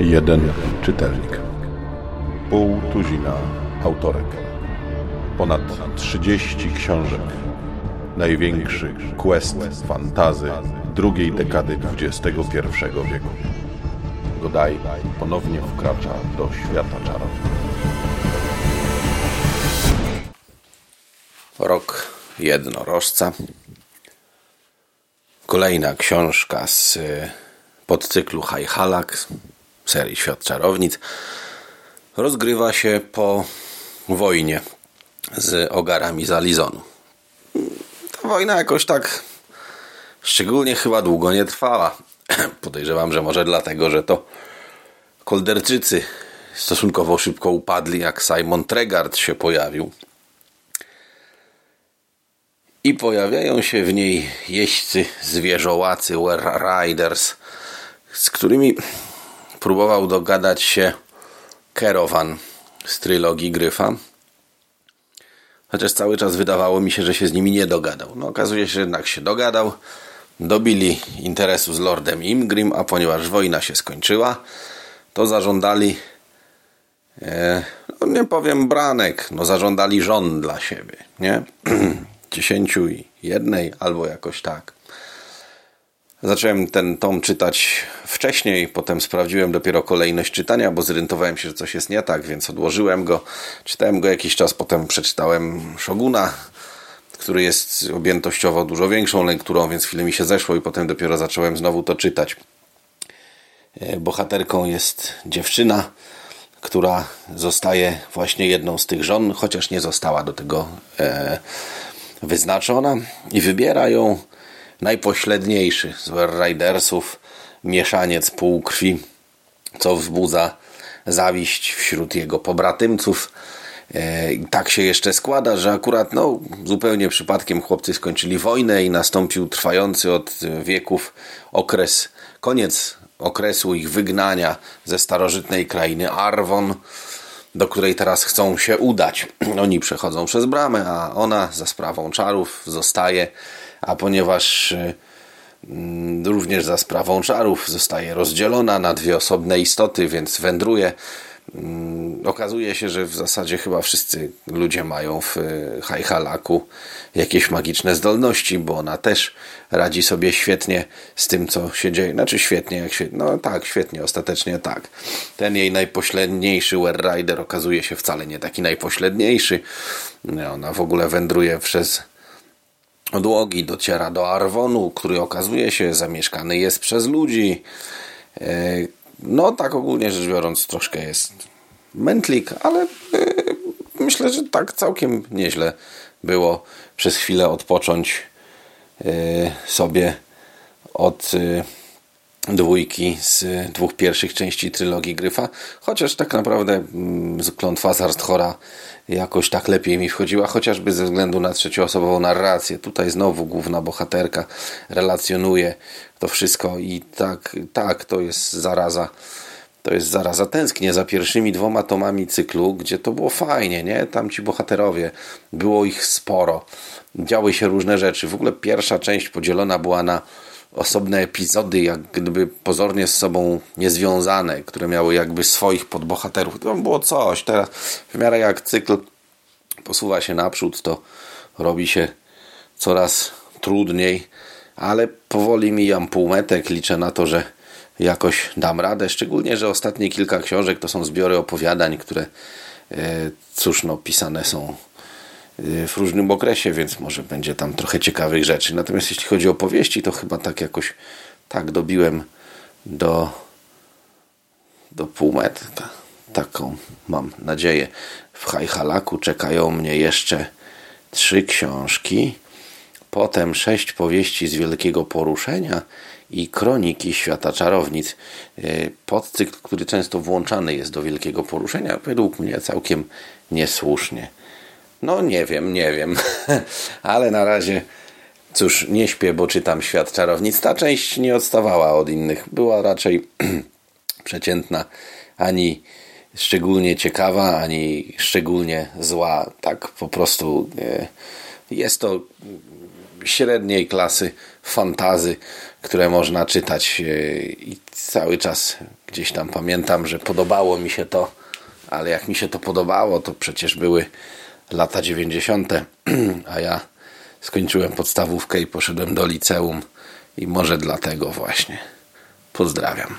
Jeden czytelnik. Pół tuzina autorek. Ponad 30 książek. Największy quest fantazy drugiej dekady XXI wieku. Godaj ponownie wkracza do świata czarów. Rok jednorożca. Kolejna książka z y, podcyklu High Halak serii Świat Czarownic rozgrywa się po wojnie z ogarami z Alizonu. Ta wojna jakoś tak szczególnie chyba długo nie trwała. Podejrzewam, że może dlatego, że to Kolderczycy stosunkowo szybko upadli, jak Simon Tregard się pojawił. I pojawiają się w niej jeźdźcy, zwierzołacy, Riders, z którymi próbował dogadać się Kerowan z trylogii Gryfa. Chociaż cały czas wydawało mi się, że się z nimi nie dogadał. No okazuje się, że jednak się dogadał. Dobili interesu z Lordem Imgrim, a ponieważ wojna się skończyła, to zażądali e, no nie powiem branek, no zażądali żon dla siebie, nie? Dziesięciu i jednej albo jakoś tak. Zacząłem ten tom czytać wcześniej, potem sprawdziłem dopiero kolejność czytania, bo zorientowałem się, że coś jest nie tak, więc odłożyłem go. Czytałem go jakiś czas, potem przeczytałem Shoguna, który jest objętościowo dużo większą lekturą, więc chwilę mi się zeszło i potem dopiero zacząłem znowu to czytać. E, bohaterką jest dziewczyna, która zostaje właśnie jedną z tych żon, chociaż nie została do tego e, wyznaczona i wybiera ją najpośledniejszy z Ridersów, mieszaniec półkrwi, co wzbudza zawiść wśród jego pobratymców. E, tak się jeszcze składa, że akurat no, zupełnie przypadkiem chłopcy skończyli wojnę i nastąpił trwający od wieków okres, koniec okresu ich wygnania ze starożytnej krainy Arwon, do której teraz chcą się udać. Oni przechodzą przez bramę, a ona za sprawą czarów zostaje a ponieważ mm, również za sprawą czarów zostaje rozdzielona na dwie osobne istoty, więc wędruje. Mm, okazuje się, że w zasadzie chyba wszyscy ludzie mają w y, Hajhalaku jakieś magiczne zdolności, bo ona też radzi sobie świetnie z tym, co się dzieje. Znaczy świetnie, jak świetnie. No tak, świetnie, ostatecznie tak. Ten jej najpośledniejszy Were Rider okazuje się wcale nie taki najpośledniejszy. Ona w ogóle wędruje przez odłogi dociera do Arwonu, który okazuje się zamieszkany jest przez ludzi. No tak ogólnie rzecz biorąc troszkę jest mętlik, ale e, myślę, że tak całkiem nieźle było przez chwilę odpocząć e, sobie od dwójki z dwóch pierwszych części trylogii Gryfa, chociaż tak naprawdę mm, klątwa Zarthora jakoś tak lepiej mi wchodziła, chociażby ze względu na trzecioosobową narrację. Tutaj znowu główna bohaterka relacjonuje to wszystko i tak, tak, to jest zaraza. To jest zaraza. Tęsknię za pierwszymi dwoma tomami cyklu, gdzie to było fajnie, nie? Tam ci bohaterowie, było ich sporo. Działy się różne rzeczy. W ogóle pierwsza część podzielona była na osobne epizody, jak gdyby pozornie z sobą niezwiązane, które miały jakby swoich podbohaterów. To było coś. Teraz w miarę jak cykl posuwa się naprzód, to robi się coraz trudniej, ale powoli mijam półmetek. Liczę na to, że jakoś dam radę. Szczególnie, że ostatnie kilka książek to są zbiory opowiadań, które e, cóż no, pisane są w różnym okresie, więc może będzie tam trochę ciekawych rzeczy. Natomiast jeśli chodzi o powieści, to chyba tak jakoś tak dobiłem do, do półmetra. Taką mam nadzieję. W Hajhalaku czekają mnie jeszcze trzy książki, potem sześć powieści z wielkiego poruszenia i kroniki świata czarownic. Y, podcykl, który często włączany jest do wielkiego poruszenia, według mnie całkiem niesłusznie. No nie wiem, nie wiem. Ale na razie cóż, nie śpię, bo czytam Świat Czarownic. Ta część nie odstawała od innych. Była raczej przeciętna. Ani szczególnie ciekawa, ani szczególnie zła. Tak po prostu e, jest to średniej klasy fantazy, które można czytać i cały czas gdzieś tam pamiętam, że podobało mi się to, ale jak mi się to podobało, to przecież były lata 90., a ja skończyłem podstawówkę i poszedłem do liceum i może dlatego właśnie. Pozdrawiam.